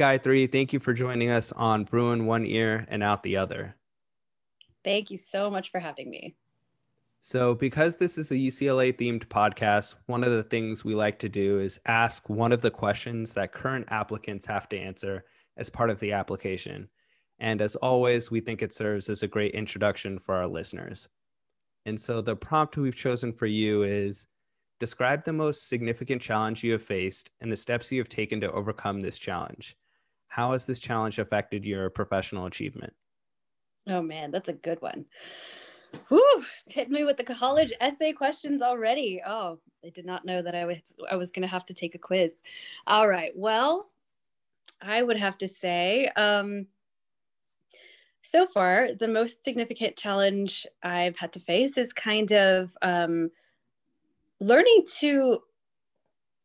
Hi, 3, Thank you for joining us on Bruin One Ear and Out the Other. Thank you so much for having me. So, because this is a UCLA themed podcast, one of the things we like to do is ask one of the questions that current applicants have to answer as part of the application. And as always, we think it serves as a great introduction for our listeners. And so, the prompt we've chosen for you is describe the most significant challenge you have faced and the steps you have taken to overcome this challenge. How has this challenge affected your professional achievement? Oh, man, that's a good one. Whew, hit me with the college essay questions already. Oh, I did not know that I was I was going to have to take a quiz. All right. Well, I would have to say um, so far the most significant challenge I've had to face is kind of um, learning to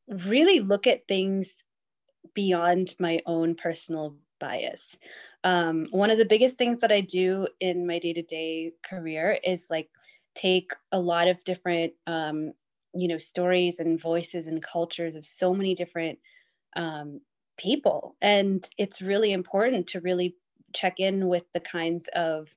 really look at things beyond my own personal bias um, one of the biggest things that I do in my day to day career is like take a lot of different, um, you know, stories and voices and cultures of so many different um, people. And it's really important to really check in with the kinds of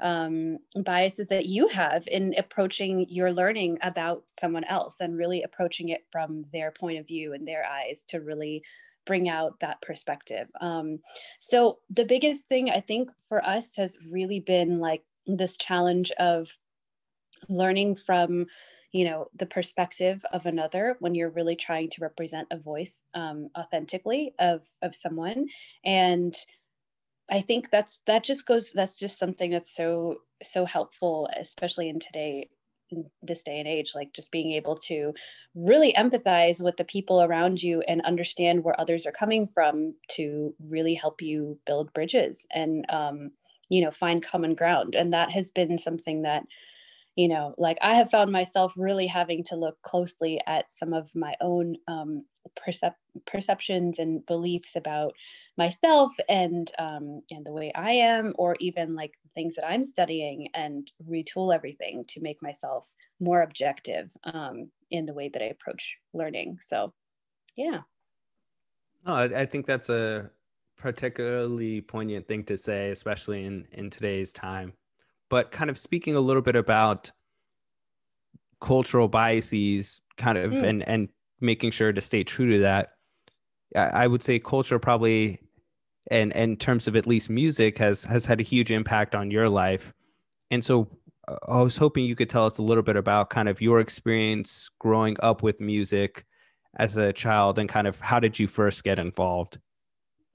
um, biases that you have in approaching your learning about someone else and really approaching it from their point of view and their eyes to really bring out that perspective. Um, so the biggest thing I think for us has really been like this challenge of learning from you know the perspective of another when you're really trying to represent a voice um, authentically of of someone and i think that's that just goes that's just something that's so so helpful especially in today this day and age like just being able to really empathize with the people around you and understand where others are coming from to really help you build bridges and um, you know find common ground. And that has been something that you know like i have found myself really having to look closely at some of my own um, percep- perceptions and beliefs about myself and um, and the way i am or even like the things that i'm studying and retool everything to make myself more objective um, in the way that i approach learning. So yeah. No I, I think that's a particularly poignant thing to say especially in in today's time but kind of speaking a little bit about cultural biases kind of mm. and and making sure to stay true to that i would say culture probably and, and in terms of at least music has has had a huge impact on your life and so uh, i was hoping you could tell us a little bit about kind of your experience growing up with music as a child and kind of how did you first get involved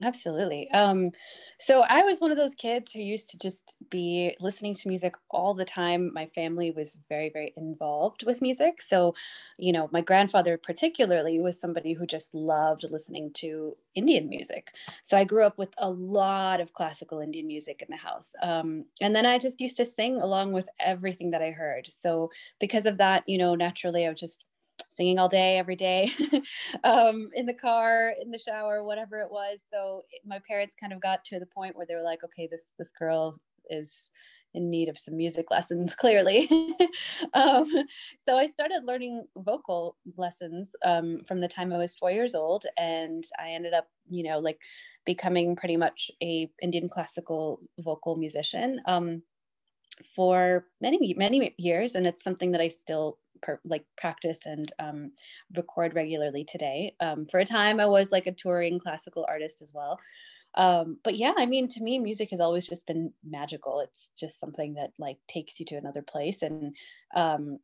Absolutely. Um, so I was one of those kids who used to just be listening to music all the time. My family was very, very involved with music. So, you know, my grandfather particularly was somebody who just loved listening to Indian music. So I grew up with a lot of classical Indian music in the house. Um, and then I just used to sing along with everything that I heard. So because of that, you know, naturally I was just singing all day every day um, in the car in the shower whatever it was. So my parents kind of got to the point where they were like okay this this girl is in need of some music lessons clearly. Um, so i started learning vocal lessons um, from the time i was four years old and i ended up you know like becoming pretty much a indian classical vocal musician. Um, for many many years and it's something that i still per, like practice and um, record regularly today. Um, for a time, I was like a touring classical artist as well. Um, but yeah, I mean, to me, music has always just been magical. It's just something that like takes you to another place and um,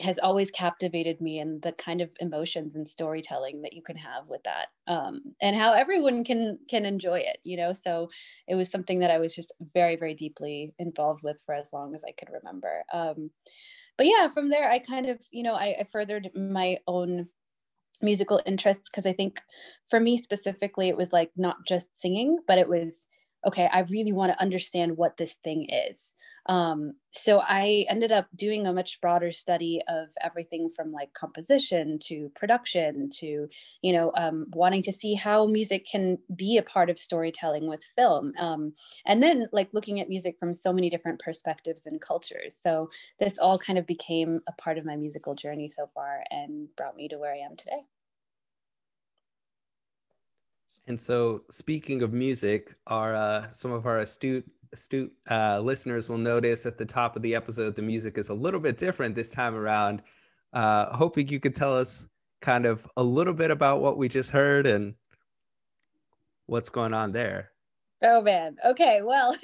has always captivated me and the kind of emotions and storytelling that you can have with that um, and how everyone can can enjoy it you know so it was something that i was just very very deeply involved with for as long as i could remember um, but yeah, from there, I kind of, you know, I, I furthered my own musical interests because I think for me specifically, it was like not just singing, but it was okay, I really want to understand what this thing is. Um, so I ended up doing a much broader study of everything from like composition to production to, you know, um, wanting to see how music can be a part of storytelling with film. Um, and then like looking at music from so many different perspectives and cultures. So this all kind of became a part of my musical journey so far and brought me to where I am today. And so, speaking of music, our uh, some of our astute astute uh, listeners will notice at the top of the episode the music is a little bit different this time around. Uh, hoping you could tell us kind of a little bit about what we just heard and what's going on there. Oh man. Okay. Well,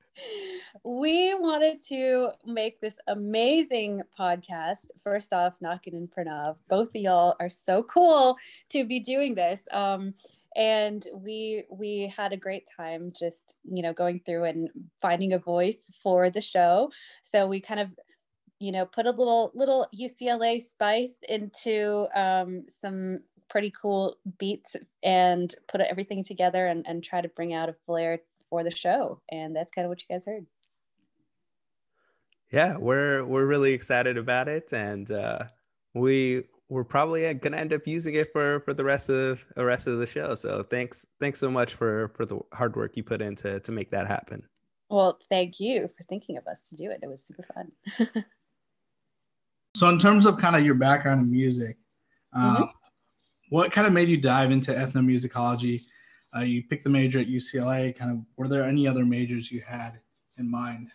we wanted to make this amazing podcast. First off, Nakin and Pranav, both of y'all are so cool to be doing this. Um, and we we had a great time just you know going through and finding a voice for the show. So we kind of you know put a little little UCLA spice into um, some pretty cool beats and put everything together and, and try to bring out a flair for the show. And that's kind of what you guys heard. Yeah, we're we're really excited about it, and uh, we we're probably gonna end up using it for for the rest of the rest of the show. So thanks thanks so much for for the hard work you put into to make that happen. Well, thank you for thinking of us to do it. It was super fun. so, in terms of kind of your background in music, uh, mm-hmm. what kind of made you dive into ethnomusicology? Uh, you picked the major at UCLA. Kind of, were there any other majors you had in mind?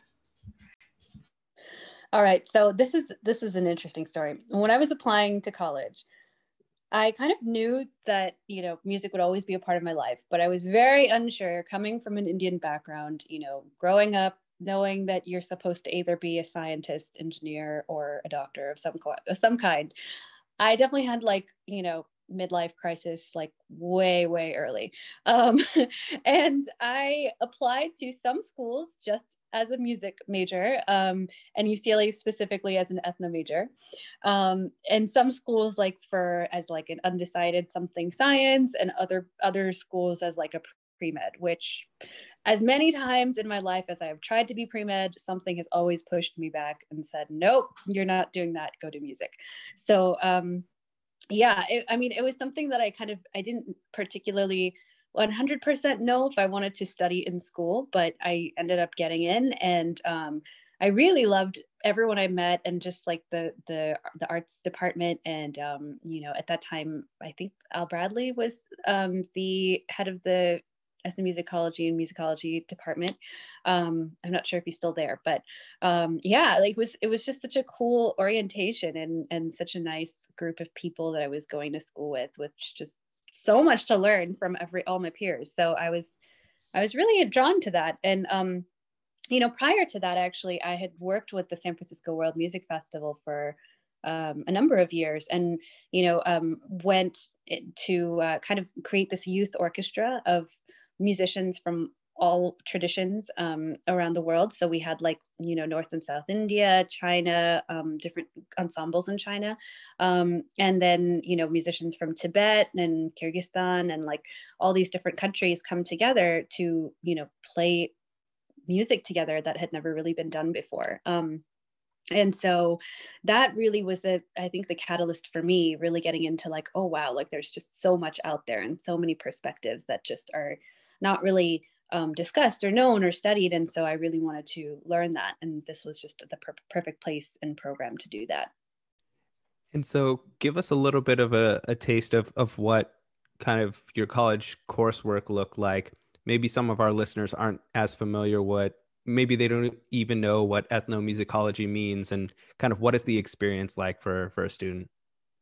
All right, so this is this is an interesting story. When I was applying to college, I kind of knew that you know music would always be a part of my life, but I was very unsure. Coming from an Indian background, you know, growing up knowing that you're supposed to either be a scientist, engineer, or a doctor of some co- some kind, I definitely had like you know midlife crisis like way way early. Um, and i applied to some schools just as a music major um, and ucla specifically as an ethno major. Um, and some schools like for as like an undecided something science and other other schools as like a pre-med which as many times in my life as i have tried to be pre-med something has always pushed me back and said nope you're not doing that. Go to music. So um, yeah it, i mean it was something that i kind of i didn't particularly 100% know if i wanted to study in school but i ended up getting in and um, i really loved everyone i met and just like the the the arts department and um, you know at that time i think al bradley was um, the head of the ethnomusicology and musicology department. Um, I'm not sure if he's still there, but um, yeah, like it was it was just such a cool orientation and and such a nice group of people that I was going to school with, which just so much to learn from every all my peers. So I was I was really drawn to that. And um, you know, prior to that, actually, I had worked with the San Francisco World Music Festival for um, a number of years, and you know, um, went to uh, kind of create this youth orchestra of musicians from all traditions um, around the world. So we had like, you know, North and South India, China, um, different ensembles in China. Um, and then, you know, musicians from Tibet and Kyrgyzstan and like all these different countries come together to, you know, play music together that had never really been done before. Um, and so that really was the i think the catalyst for me really getting into like oh wow like there's just so much out there and so many perspectives that just are not really um, discussed or known or studied. And so I really wanted to learn that. And this was just the per- perfect place and program to do that. And so give us a little bit of a, a taste of, of what kind of your college coursework looked like. Maybe some of our listeners aren't as familiar what maybe they don't even know what ethnomusicology means and kind of what is the experience like for for a student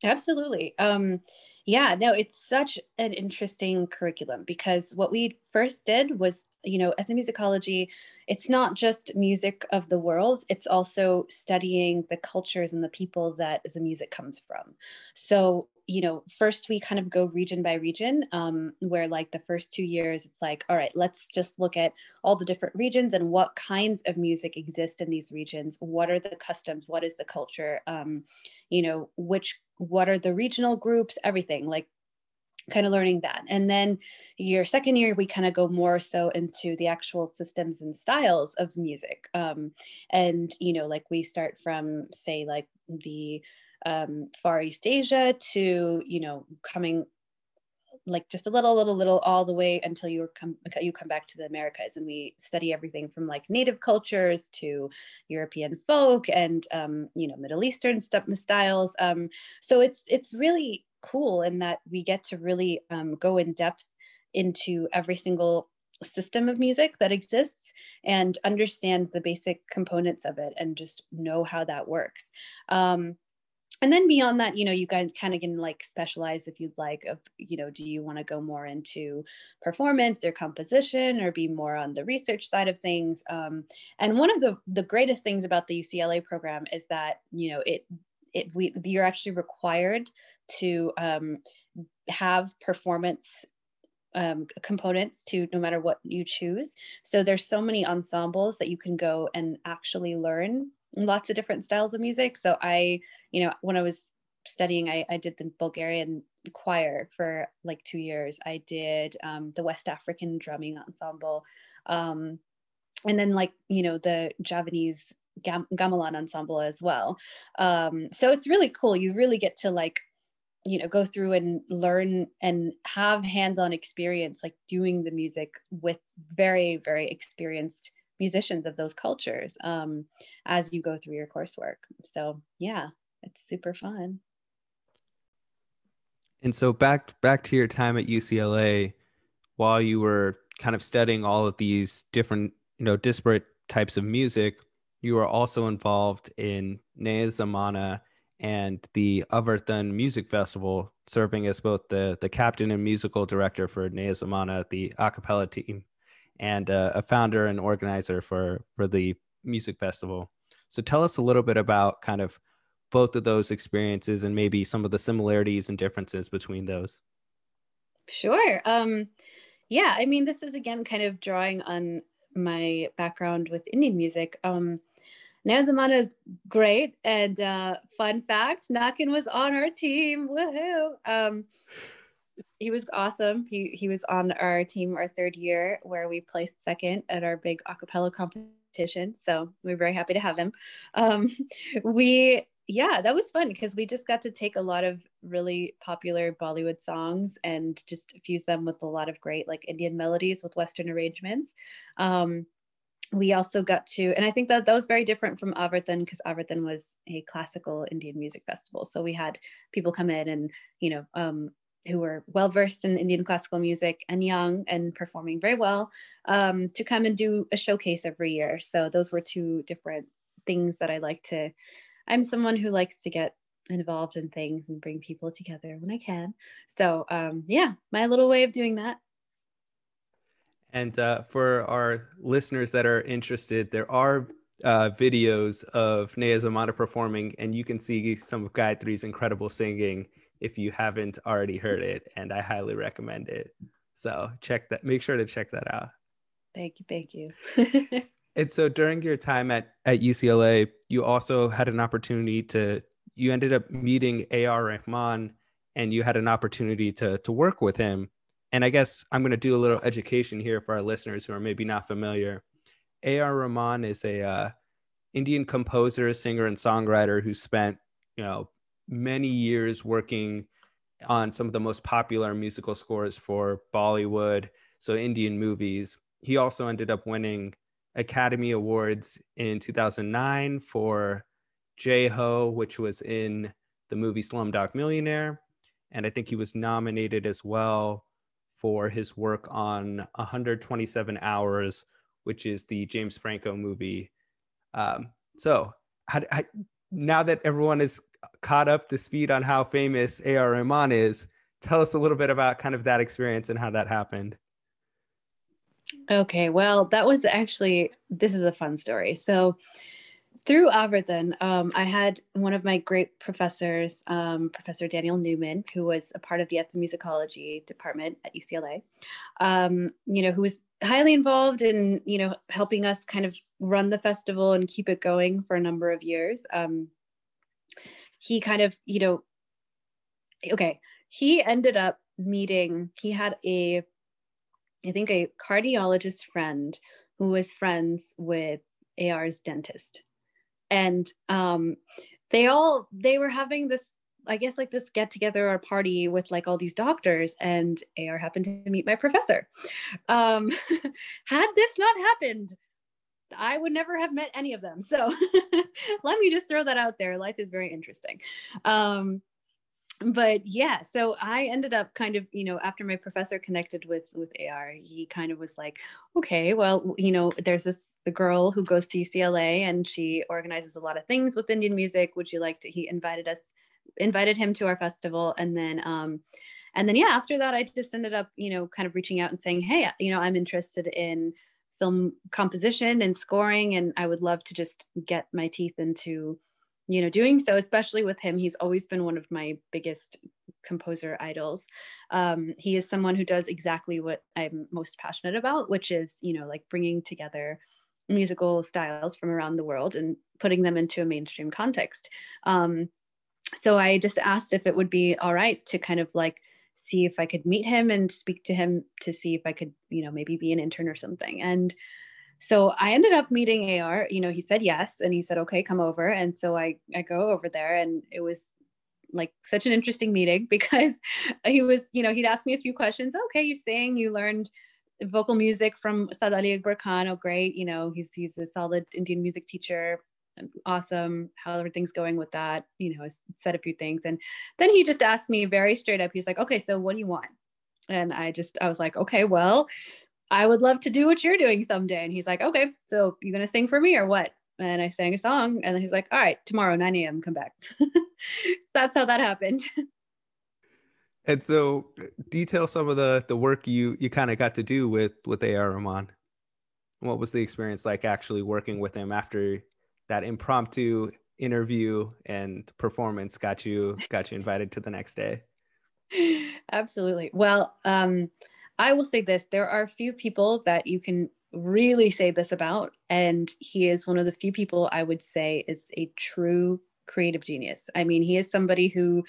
absolutely um, yeah, no, it's such an interesting curriculum because what we first did was, you know, ethnomusicology, it's not just music of the world, it's also studying the cultures and the people that the music comes from. So you know, first we kind of go region by region, um, where like the first two years, it's like, all right, let's just look at all the different regions and what kinds of music exist in these regions. What are the customs? What is the culture? Um, you know, which, what are the regional groups? Everything like kind of learning that. And then your second year, we kind of go more so into the actual systems and styles of music. Um, and, you know, like we start from, say, like the um, Far East Asia to you know coming like just a little little little all the way until you come you come back to the Americas and we study everything from like native cultures to European folk and um, you know Middle Eastern stuff styles. Um, so it's it's really cool in that we get to really um, go in depth into every single system of music that exists and understand the basic components of it and just know how that works. Um, and then beyond that you know you guys kind of can like specialize if you'd like of you know do you want to go more into performance or composition or be more on the research side of things um, and one of the the greatest things about the ucla program is that you know it it we you're actually required to um, have performance um, components to no matter what you choose. So there's so many ensembles that you can go and actually learn lots of different styles of music. So I, you know, when I was studying, I, I did the Bulgarian choir for like two years. I did um, the West African drumming ensemble. Um, and then like, you know, the Javanese gam- gamelan ensemble as well. Um, so it's really cool. You really get to like, you know, go through and learn and have hands-on experience, like doing the music with very, very experienced musicians of those cultures um, as you go through your coursework. So yeah, it's super fun. And so back back to your time at UCLA, while you were kind of studying all of these different, you know, disparate types of music, you were also involved in Nea Zamana and the Avartan Music Festival, serving as both the, the captain and musical director for Nea Zamana, the a cappella team and uh, a founder and organizer for for the music festival. So tell us a little bit about kind of both of those experiences and maybe some of the similarities and differences between those. Sure. Um, yeah, I mean, this is again kind of drawing on my background with Indian music. Um, Nea is great. And uh, fun fact, Nakin was on our team. Woohoo! Um, he was awesome. He he was on our team our third year where we placed second at our big acapella competition. So we're very happy to have him. Um, we yeah, that was fun because we just got to take a lot of really popular Bollywood songs and just fuse them with a lot of great like Indian melodies with Western arrangements. Um, we also got to, and I think that that was very different from Avartan because Avartan was a classical Indian music festival. So we had people come in and, you know, um, who were well versed in Indian classical music and young and performing very well um, to come and do a showcase every year. So those were two different things that I like to. I'm someone who likes to get involved in things and bring people together when I can. So um, yeah, my little way of doing that. And uh, for our listeners that are interested, there are uh, videos of Nea performing, and you can see some of Gayatri's incredible singing if you haven't already heard it, and I highly recommend it. So check that. Make sure to check that out. Thank you. Thank you. and so during your time at at UCLA, you also had an opportunity to. You ended up meeting A.R. Rahman, and you had an opportunity to to work with him. And I guess I'm going to do a little education here for our listeners who are maybe not familiar. A.R. Rahman is a uh, Indian composer, singer, and songwriter who spent you know many years working on some of the most popular musical scores for Bollywood, so Indian movies. He also ended up winning Academy Awards in 2009 for Jai Ho, which was in the movie Slumdog Millionaire. And I think he was nominated as well for his work on 127 Hours, which is the James Franco movie. Um, so, now that everyone is caught up to speed on how famous A.R. Rahman is, tell us a little bit about kind of that experience and how that happened. Okay, well, that was actually, this is a fun story. So, through Avartan, um, I had one of my great professors, um, Professor Daniel Neuman, who was a part of the ethnomusicology department at UCLA, um, you know, who was highly involved in, you know, helping us kind of run the festival and keep it going for a number of years. Um, he kind of, you know, okay, he ended up meeting, he had a, I think, a cardiologist friend who was friends with AR's dentist. And um, they all, they were having this I guess like this get together or party with like all these doctors, and AR happened to meet my professor. Um, had this not happened, I would never have met any of them. So let me just throw that out there. Life is very interesting. Um, but yeah so i ended up kind of you know after my professor connected with with ar he kind of was like okay well you know there's this the girl who goes to ucla and she organizes a lot of things with indian music. Would you like to he invited us invited him to our festival. And then um and then yeah after that i just ended up you know kind of reaching out and saying hey you know i'm interested in film composition and scoring and i would love to just get my teeth into you know doing so especially with him. He's always been one of my biggest composer idols. Um, he is someone who does exactly what i'm most passionate about which is you know like bringing together musical styles from around the world and putting them into a mainstream context. Um, so i just asked if it would be all right to kind of like see if i could meet him and speak to him to see if i could you know maybe be an intern or something. And so I ended up meeting AR. You know, he said yes, and he said, "Okay, come over." And so I I go over there, and it was like such an interesting meeting because he was, you know, he'd ask me a few questions. Okay, you sing, you learned vocal music from Ustad Ali Akbar Khan. Oh, great. You know, he's he's a solid Indian music teacher. Awesome. How everything's going with that? You know, said a few things, and then he just asked me very straight up. He's like, "Okay, so what do you want?" And I just I was like, "Okay, well." I would love to do what you're doing someday. And he's like, okay, so you gonna sing for me or what? And I sang a song, and then he's like, all right, tomorrow, 9 a.m., come back. so that's how that happened. And so, detail some of the the work you you kind of got to do with with AR Rahman. What was the experience like actually working with him after that impromptu interview and performance got you got you invited to the next day? Absolutely. Well, um, I will say this there are a few people that you can really say this about. And he is one of the few people I would say is a true creative genius. I mean, he is somebody who,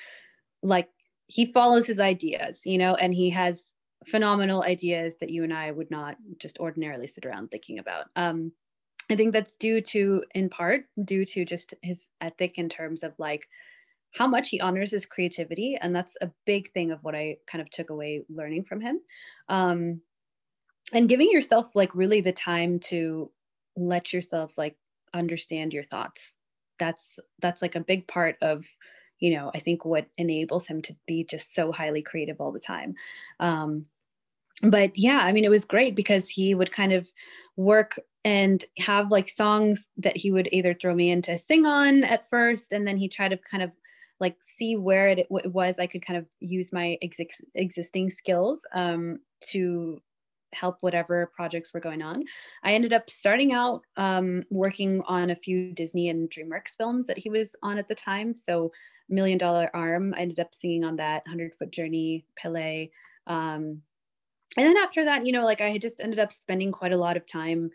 like, he follows his ideas, you know, and he has phenomenal ideas that you and I would not just ordinarily sit around thinking about. Um, I think that's due to, in part, due to just his ethic in terms of like how much he honors his creativity and that's a big thing of what i kind of took away learning from him. Um, and giving yourself like really the time to let yourself like understand your thoughts. That's that's like a big part of you know i think what enables him to be just so highly creative all the time. Um, but yeah i mean it was great because he would kind of work and have like songs that he would either throw me into sing on at first and then he tried to kind of like see where it, it was I could kind of use my ex- existing skills um, to help whatever projects were going on. I ended up starting out um, working on a few Disney and DreamWorks films that he was on at the time. So Million Dollar Arm, I ended up singing on that, Hundred Foot Journey, Pele. Um, and then after that, you know, like I had just ended up spending quite a lot of time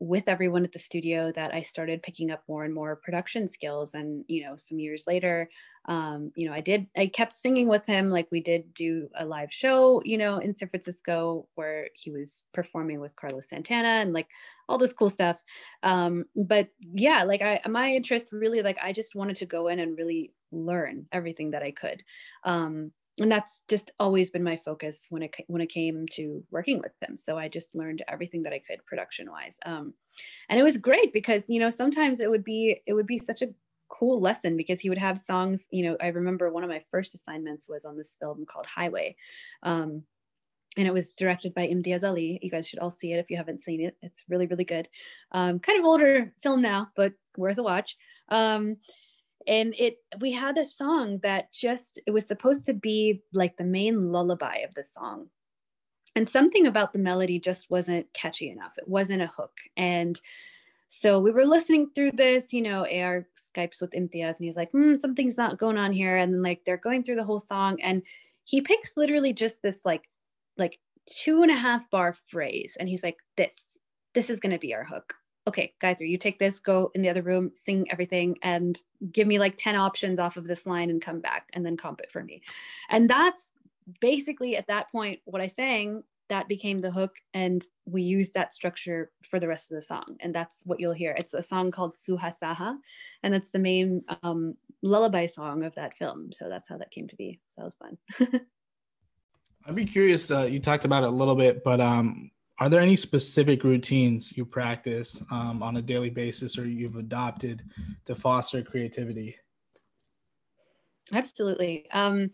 with everyone at the studio that I started picking up more and more production skills. And, you know, some years later, um, you know, I did, I kept singing with him. Like we did do a live show, you know, in San Francisco where he was performing with Carlos Santana and like all this cool stuff. Um, but yeah, like I, my interest really, like I just wanted to go in and really learn everything that I could. Um, and that's just always been my focus when it when it came to working with them so i just learned everything that i could production wise um, and it was great because you know sometimes it would be it would be such a cool lesson because he would have songs you know i remember one of my first assignments was on this film called highway um, and it was directed by Imtiaz Ali. You guys should all see it if you haven't seen it. It's really, really good. Um, kind of older film now, but worth a watch. Um, and it we had a song that just it was supposed to be like the main lullaby of the song. And something about the melody just wasn't catchy enough. It wasn't a hook. And so we were listening through this you know ar skypes with imtiaz and he's like hmm, something's not going on here. And like they're going through the whole song and he picks literally just this like like two and a half bar phrase and he's like this this is going to be our hook okay, Gayatri, you take this, go in the other room, sing everything, and give me like 10 options off of this line and come back and then comp it for me. And that's basically at that point what I sang, that became the hook. And we used that structure for the rest of the song. And that's what you'll hear. It's a song called Sooha Saha, and that's the main um, lullaby song of that film. So that's how that came to be. So that was fun. I'd be curious. Uh, you talked about it a little bit, but um, are there any specific routines you practice um, on a daily basis or you've adopted to foster creativity? Absolutely. Um,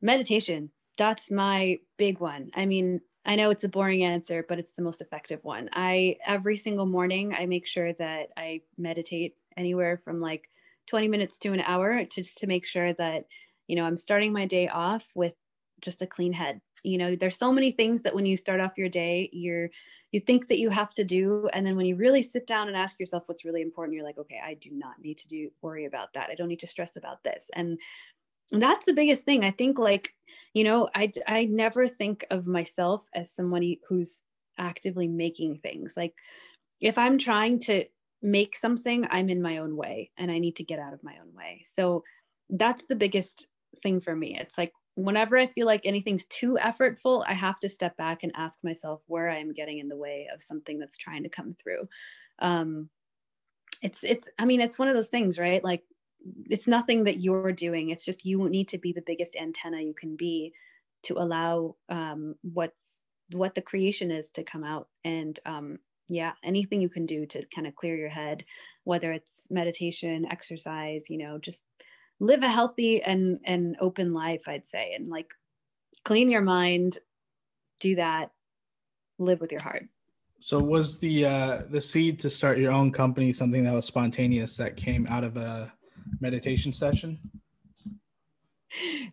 meditation. That's my big one. I mean, I know it's a boring answer, but it's the most effective one. I every single morning I make sure that I meditate anywhere from like 20 minutes to an hour just to make sure that you know I'm starting my day off with just a clean head. You know, there's so many things that when you start off your day, you're you think that you have to do and then when you really sit down and ask yourself what's really important, you're like, okay, I do not need to do worry about that. I don't need to stress about this. And that's the biggest thing i think like you know i i never think of myself as somebody who's actively making things like if i'm trying to make something i'm in my own way and i need to get out of my own way so that's the biggest thing for me it's like whenever i feel like anything's too effortful i have to step back and ask myself where i am getting in the way of something that's trying to come through. Um it's it's i mean it's one of those things right? Like it's nothing that you're doing. It's just you need to be the biggest antenna you can be to allow um, what's what the creation is to come out. And um, yeah anything you can do to kind of clear your head whether it's meditation exercise you know just live a healthy and and open life i'd say and like clean your mind do that live with your heart so was the uh the seed to start your own company something that was spontaneous that came out of a meditation session?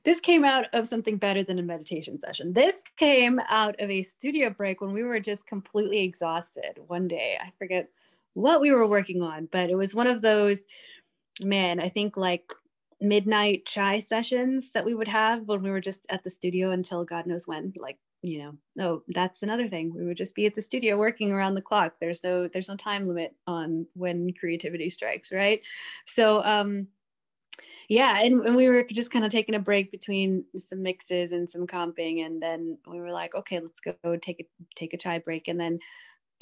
This came out of something better than a meditation session. This came out of a studio break when we were just completely exhausted one day. I forget what we were working on, but it was one of those, man, I think like midnight chai sessions that we would have when we were just at the studio until God knows when, like you know oh that's another thing. We would just be at the studio working around the clock. There's no there's no time limit on when creativity strikes right? So um yeah and, and we were just kind of taking a break between some mixes and some comping and then we were like okay let's go take a take a chai break and then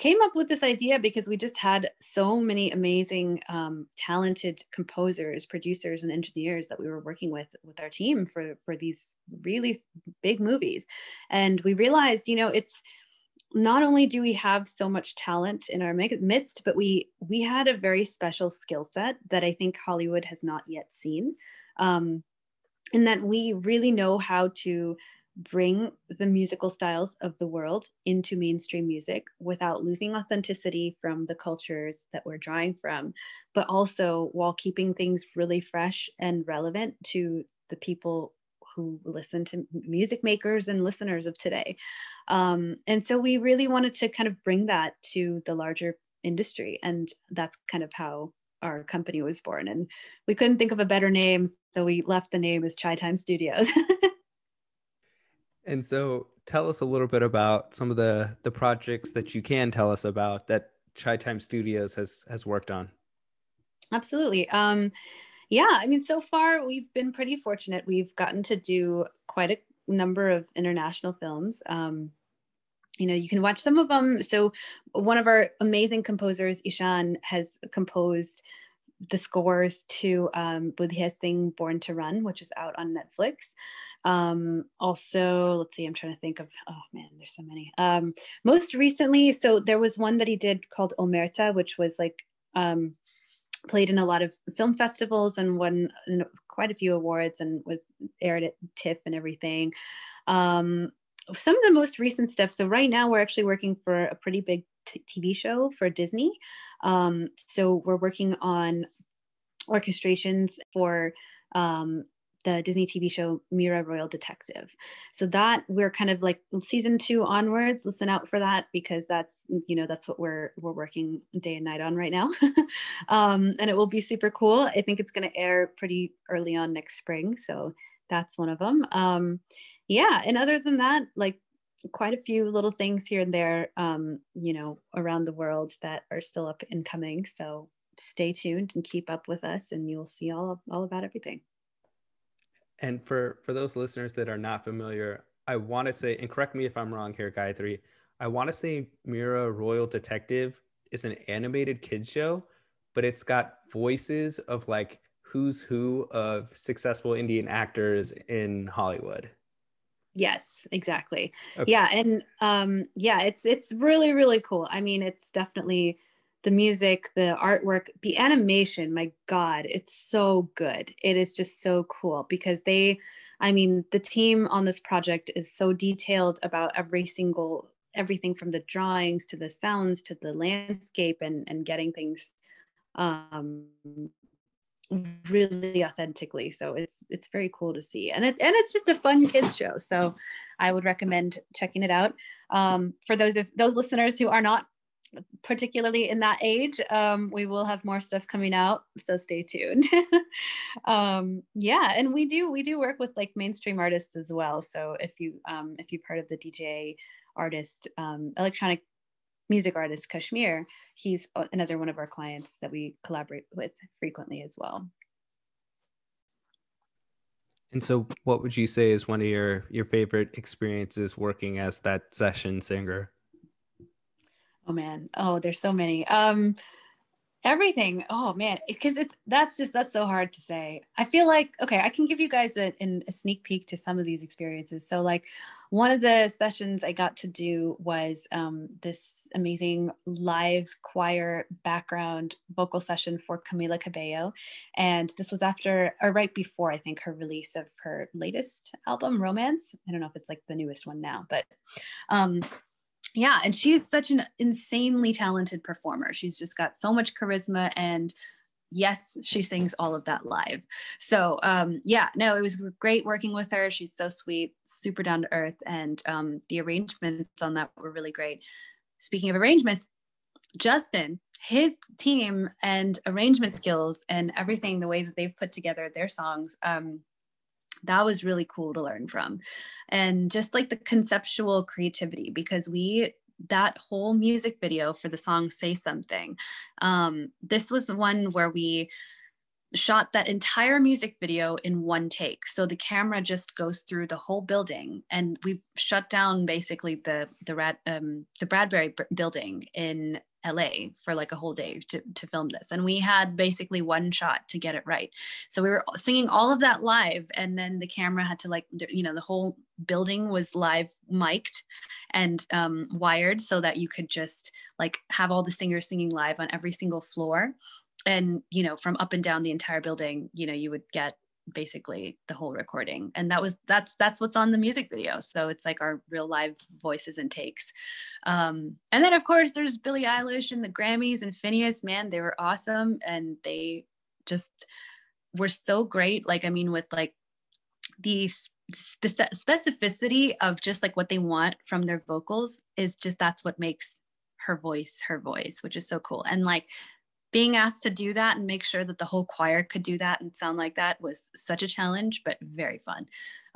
came up with this idea because we just had so many amazing um, talented composers producers and engineers that we were working with with our team for for these really big movies. And we realized you know it's not only do we have so much talent in our midst but we we had a very special skill set that i think hollywood has not yet seen. Um, and that we really know how to bring the musical styles of the world into mainstream music without losing authenticity from the cultures that we're drawing from, but also while keeping things really fresh and relevant to the people who listen to music makers and listeners of today. Um, and so we really wanted to kind of bring that to the larger industry. And that's kind of how our company was born. And we couldn't think of a better name. So we left the name as Chai Time Studios. And so tell us a little bit about some of the the projects that you can tell us about that Chai Time Studios has has worked on. Absolutely. Um, yeah, I mean, so far we've been pretty fortunate. We've gotten to do quite a number of international films. Um, you know, you can watch some of them. So one of our amazing composers, Ishan, has composed the scores to um, Budhia Singh Born to Run, which is out on Netflix. Um, also, let's see, I'm trying to think of, oh man, there's so many. Um, most recently, so there was one that he did called Omerta, which was like um, played in a lot of film festivals and won quite a few awards and was aired at TIFF and everything. Um, some of the most recent stuff. So right now we're actually working for a pretty big TV show for Disney. Um, so we're working on orchestrations for um, the Disney TV show Mira Royal Detective. So that we're kind of like season two onwards. Listen out for that because that's you know that's what we're we're working day and night on right now, um, and it will be super cool. I think it's going to air pretty early on next spring, so that's one of them. Um, yeah, and other than that, like quite a few little things here and there, um, you know, around the world that are still up and coming. So stay tuned and keep up with us, and you'll see all all about everything. And for for those listeners that are not familiar, I want to say, and correct me if I'm wrong here, Gayatri. I want to say Mira Royal Detective is an animated kids show, but it's got voices of like who's who of successful Indian actors in Hollywood. Yes, exactly. Okay. Yeah, and um yeah, it's it's really really cool. I mean, it's definitely the music, the artwork, the animation, my God, it's so good. It is just so cool because they, I mean, the team on this project is so detailed about every single everything from the drawings to the sounds to the landscape and and getting things um really authentically so it's it's very cool to see and it and it's just a fun kids show so i would recommend checking it out. Um, for those of those listeners who are not particularly in that age um, we will have more stuff coming out so stay tuned. Um, yeah and we do we do work with like mainstream artists as well so if you um, if you've heard of the dj artist um, electronic music artist KSHMR he's another one of our clients that we collaborate with frequently as well. And so what would you say is one of your your favorite experiences working as that session singer? Oh man. Oh there's so many. Um everything. Oh man. Because it's that's just that's so hard to say. I feel like okay i can give you guys a, a, sneak peek to some of these experiences. So like one of the sessions i got to do was um, this amazing live choir background vocal session for camila cabello. And this was after or right before i think her release of her latest album romance. I don't know if it's like the newest one now but um yeah and she's such an insanely talented performer. She's just got so much charisma and yes she sings all of that live. So um yeah no it was great working with her. She's so sweet super down to earth and um the arrangements on that were really great. Speaking of arrangements justin his team and arrangement skills and everything the way that they've put together their songs um that was really cool to learn from. And just like the conceptual creativity because we that whole music video for the song say something um, this was the one where we shot that entire music video in one take. So the camera just goes through the whole building and we've shut down basically the the Rad, um, the bradbury building in LA for like a whole day to, to film this. And we had basically one shot to get it right. So we were singing all of that live. And then the camera had to like, you know, the whole building was live mic'd and um, wired so that you could just like have all the singers singing live on every single floor. And, you know, from up and down the entire building, you know, you would get basically the whole recording. And that was that's that's what's on the music video. So it's like our real live voices and takes. Um and then of course there's billie eilish and the grammys and finneas man they were awesome. And they just were so great. Like i mean with like the spe- specificity of just like what they want from their vocals is just that's what makes her voice her voice which is so cool. And like being asked to do that and make sure that the whole choir could do that and sound like that was such a challenge but very fun.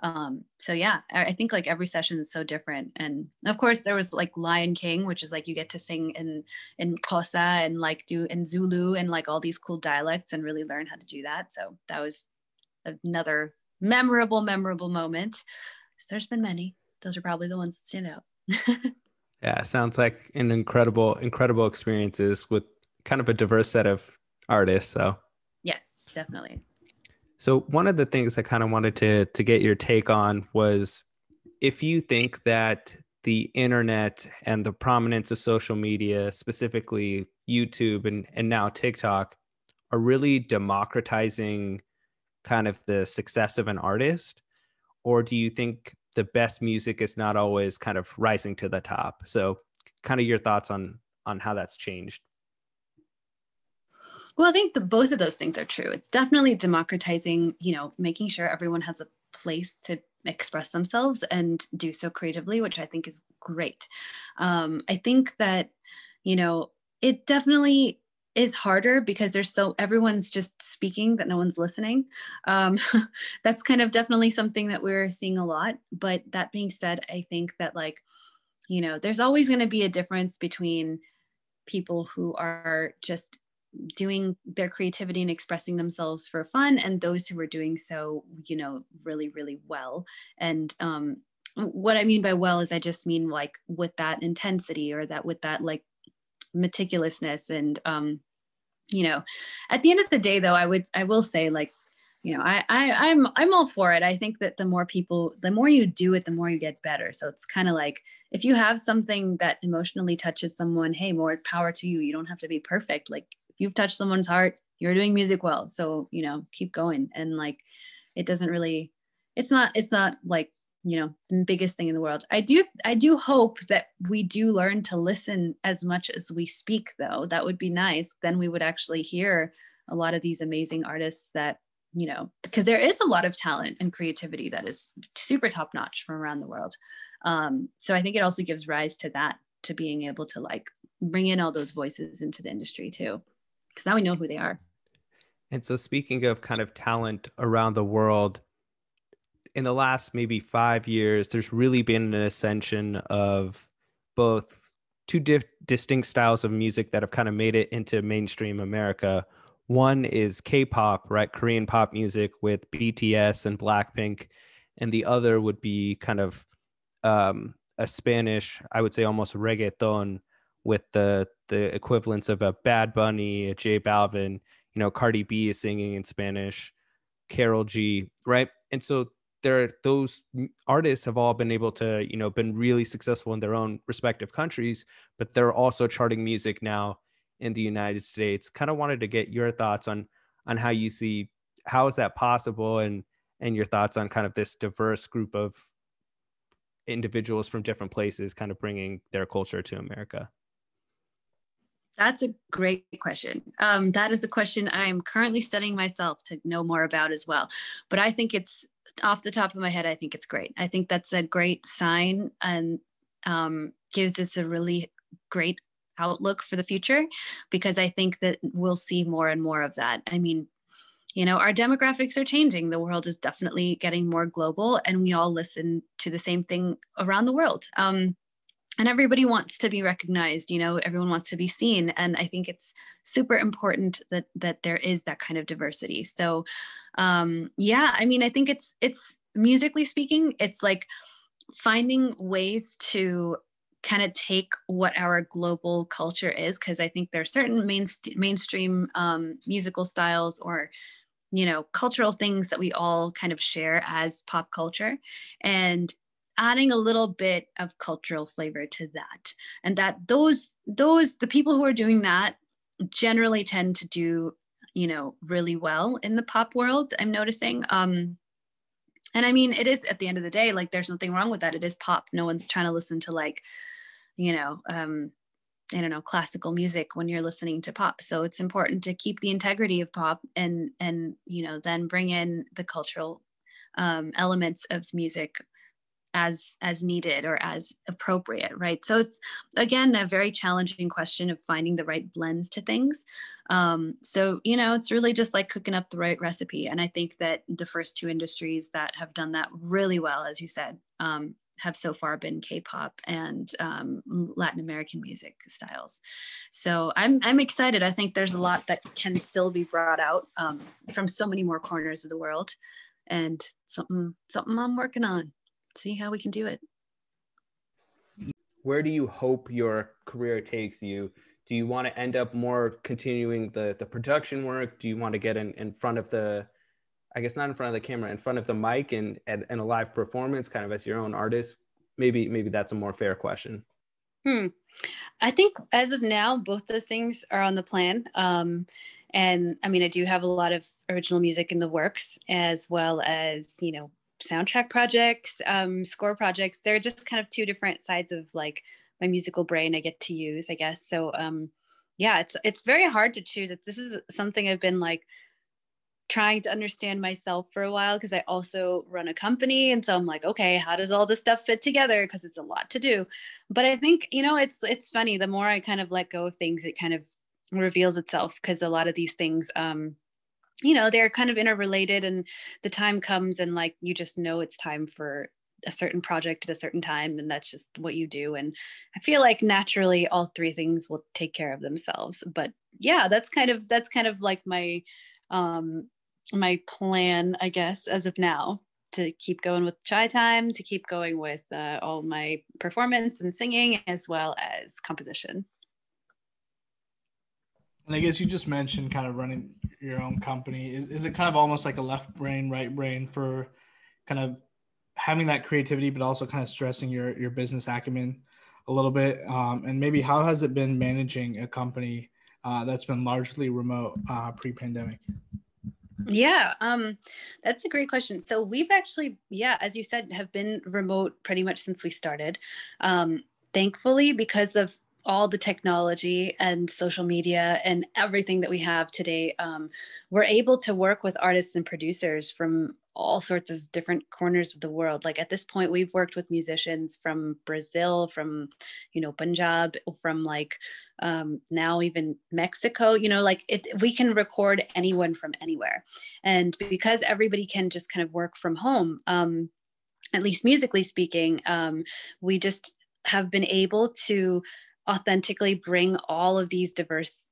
Um, so yeah I, think like every session is so different. And of course there was like lion king which is like you get to sing in in Xhosa and like do in zulu and like all these cool dialects and really learn how to do that. So that was another memorable memorable moment. There's been many. Those are probably the ones that stand out. Yeah sounds like an incredible incredible experiences with kind of a diverse set of artists. So yes, definitely. So one of the things I kind of wanted to to get your take on was if you think that the internet and the prominence of social media, specifically YouTube and, and now TikTok, are really democratizing kind of the success of an artist? Or do you think the best music is not always kind of rising to the top? So kind of your thoughts on on how that's changed. Well, I think the, both of those things are true. It's definitely democratizing, you know, making sure everyone has a place to express themselves and do so creatively, which I think is great. Um, I think that, you know, it definitely is harder because there's so everyone's just speaking that no one's listening. Um, that's kind of definitely something that we're seeing a lot. But that being said, I think that like, you know, there's always going to be a difference between people who are just doing their creativity and expressing themselves for fun and those who are doing so you know really really well. And um what i mean by well is i just mean like with that intensity or that with that like meticulousness and um you know at the end of the day though i would i will say like you know I, I i'm i'm all for it. I think that the more people the more you do it the more you get better. So it's kind of like if you have something that emotionally touches someone hey more power to you. You don't have to be perfect. Like if you've touched someone's heart you're doing music well. So you know keep going. And like it doesn't really it's not it's not like you know the biggest thing in the world. I do i do hope that we do learn to listen as much as we speak though. That would be nice. Then we would actually hear a lot of these amazing artists that you know because there is a lot of talent and creativity that is super top notch from around the world. Um, so i think it also gives rise to that to being able to like bring in all those voices into the industry too because now we know who they are. And so speaking of kind of talent around the world in the last maybe five years there's really been an ascension of both two di- distinct styles of music that have kind of made it into mainstream america. One is K-pop, right? Korean pop music with BTS and Blackpink, and the other would be kind of um, a Spanish, I would say almost reggaeton with the the equivalents of a Bad Bunny, a J Balvin, you know, Cardi B is singing in Spanish, Karol G, right? And so there those artists have all been able to, you know, been really successful in their own respective countries, but they're also charting music now in the United States. Kind of wanted to get your thoughts on on how you see how is that possible and and your thoughts on kind of this diverse group of individuals from different places kind of bringing their culture to America. That's a great question. Um, that is a question I'm currently studying myself to know more about as well. But I think it's off the top of my head, I think it's great. I think that's a great sign and um, gives us a really great outlook for the future because I think that we'll see more and more of that. I mean, you know, our demographics are changing. The world is definitely getting more global, and we all listen to the same thing around the world. Um, and everybody wants to be recognized you know everyone wants to be seen and i think it's super important that that there is that kind of diversity. So um yeah i mean i think it's it's musically speaking it's like finding ways to kind of take what our global culture is because i think there are certain main, mainstream um, musical styles or you know cultural things that we all kind of share as pop culture and adding a little bit of cultural flavor to that. And that those those the people who are doing that generally tend to do you know really well in the pop world i'm noticing. Um and i mean it is at the end of the day like there's nothing wrong with that. It is pop. No one's trying to listen to like you know um i don't know classical music when you're listening to pop. So it's important to keep the integrity of pop and and you know then bring in the cultural um, elements of music as as needed or as appropriate right so it's again a very challenging question of finding the right blends to things um, so you know it's really just like cooking up the right recipe and i think that the first two industries that have done that really well as you said um, have so far been K-pop and um, Latin American music styles. So I'm I'm excited. I think there's a lot that can still be brought out um, from so many more corners of the world, and something something I'm working on. See how we can do it. Where do you hope your career takes you? Do you want to end up more continuing the the production work? Do you want to get in, in front of the I guess not in front of the camera, in front of the mic and, and, and a live performance, kind of as your own artist? Maybe maybe that's a more fair question. Hmm. I think as of now, both those things are on the plan. Um, and I mean, I do have a lot of original music in the works, as well as you know, soundtrack projects, um, score projects. They're just kind of two different sides of like my musical brain I get to use, I guess. So um, yeah, it's it's very hard to choose. It's, this is something I've been like trying to understand myself for a while because I also run a company and so I'm like okay how does all this stuff fit together because it's a lot to do but I think you know it's it's funny the more I kind of let go of things it kind of reveals itself because a lot of these things um you know they're kind of interrelated and the time comes and like you just know it's time for a certain project at a certain time and that's just what you do and i feel like naturally all three things will take care of themselves but yeah that's kind of that's kind of like my um my plan, I guess, as of now to keep going with chai time, to keep going with uh, all my performance and singing, as well as composition. And I guess you just mentioned kind of running your own company. Is, is it kind of almost like a left brain, right brain for kind of having that creativity, but also kind of stressing your, your business acumen a little bit? Um, and maybe how has it been managing a company uh, that's been largely remote uh, pre pandemic? Yeah, um, that's a great question. So we've actually, yeah, as you said, have been remote pretty much since we started. Um, thankfully, because of all the technology and social media and everything that we have today, um, we're able to work with artists and producers from all sorts of different corners of the world. Like at this point, we've worked with musicians from Brazil, from, you know, Punjab, from like um, now even Mexico, you know, like it, we can record anyone from anywhere. And because everybody can just kind of work from home, um, at least musically speaking, um, we just have been able to authentically bring all of these diverse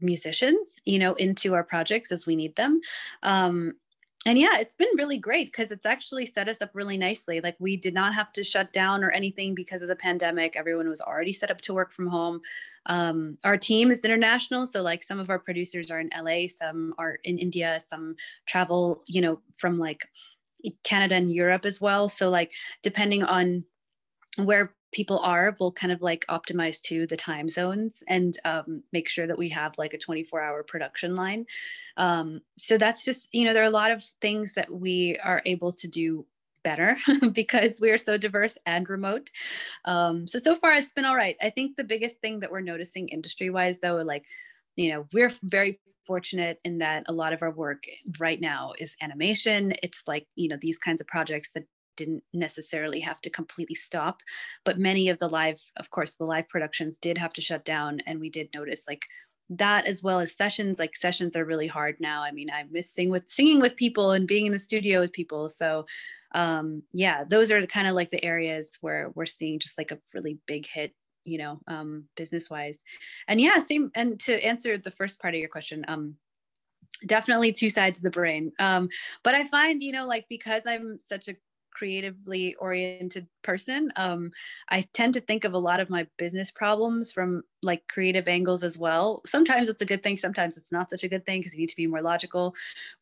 musicians you know into our projects as we need them. Um, and yeah it's been really great because it's actually set us up really nicely. Like we did not have to shut down or anything because of the pandemic. Everyone was already set up to work from home. Um, our team is international so like some of our producers are in la some are in india some travel you know from like canada and europe as well. So like depending on where people are we'll kind of like optimize to the time zones and um, make sure that we have like a 24 hour production line. Um, so that's just you know there are a lot of things that we are able to do better because we are so diverse and remote. Um, so so far it's been all right. I think the biggest thing that we're noticing industry wise though like you know we're very fortunate in that a lot of our work right now is animation. It's like you know these kinds of projects that didn't necessarily have to completely stop but many of the live of course the live productions did have to shut down and we did notice like that as well as sessions like sessions are really hard now. I mean i miss sing with singing with people and being in the studio with people so um yeah those are kind of like the areas where we're seeing just like a really big hit you know um business wise and yeah same and to answer the first part of your question um definitely two sides of the brain. Um but i find you know like because i'm such a creatively oriented person. Um, I tend to think of a lot of my business problems from like creative angles as well. Sometimes it's a good thing, sometimes it's not such a good thing because you need to be more logical,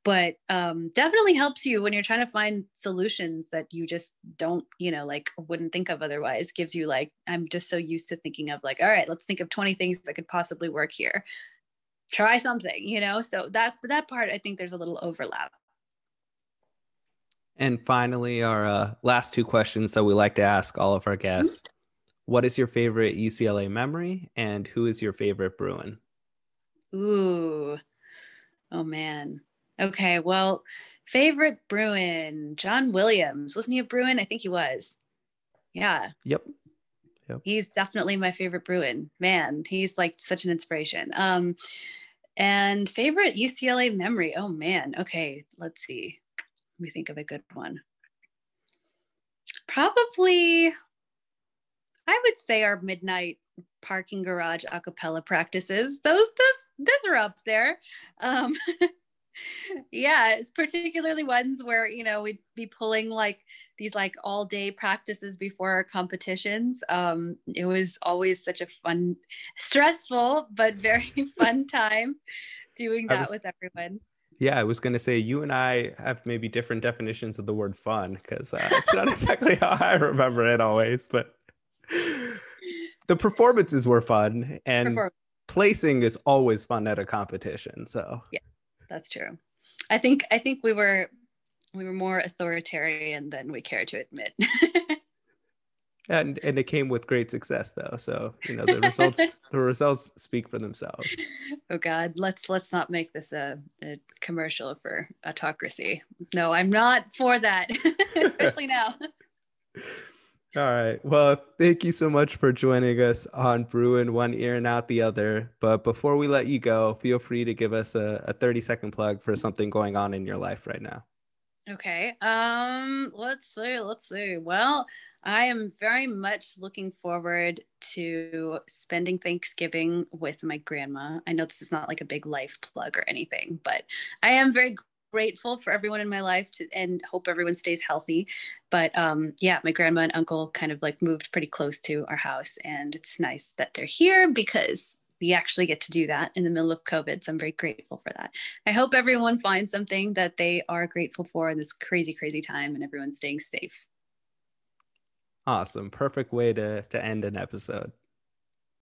but um, definitely helps you when you're trying to find solutions that you just don't, you know, like wouldn't think of otherwise. Gives you like, I'm just so used to thinking of like, all right, let's think of 20 things that could possibly work here. Try something, you know. So that that part, I think there's a little overlap. And finally, our uh, last two questions that we like to ask all of our mm-hmm. guests. Mm-hmm. What is your favorite UCLA memory and who is your favorite Bruin? Ooh. Oh man. Okay, well, favorite Bruin, John Williams. Wasn't he a Bruin? I think he was. Yeah. Yep. Yep. He's definitely my favorite Bruin. Man, he's like such an inspiration. Um and favorite UCLA memory. Oh man. Okay, let's see me think of a good one. Probably, I would say our midnight parking garage acapella practices. Those those those are up there. Um, yeah, it's particularly ones where you know we'd be pulling like these like all day practices before our competitions. Um, it was always such a fun, stressful but very fun time doing that was, with everyone. Yeah, I was going to say you and I have maybe different definitions of the word fun because uh, it's not exactly how I remember it always, but the performances were fun and placing is always fun at a competition. So, yeah, that's true. I think I think we were we were more authoritarian than we care to admit. and and it came with great success though. So you know the results the results speak for themselves. Oh god. Let's let's not make this a, a commercial for autocracy. No i'm not for that especially now. All right. Well thank you so much for joining us on bruin one ear and out the other. But before we let you go feel free to give us a, a 30 second plug for something going on in your life right now Okay. Um, let's see, let's see. Well, I am very much looking forward to spending Thanksgiving with my grandma. I know this is not like a big life plug or anything, but I am very grateful for everyone in my life to, and hope everyone stays healthy. But um, yeah, my grandma and uncle kind of like moved pretty close to our house, and it's nice that they're here because we actually get to do that in the middle of COVID. So I'm very grateful for that. I hope everyone finds something that they are grateful for in this crazy, crazy time and everyone's staying safe. Awesome. Perfect way to, to end an episode.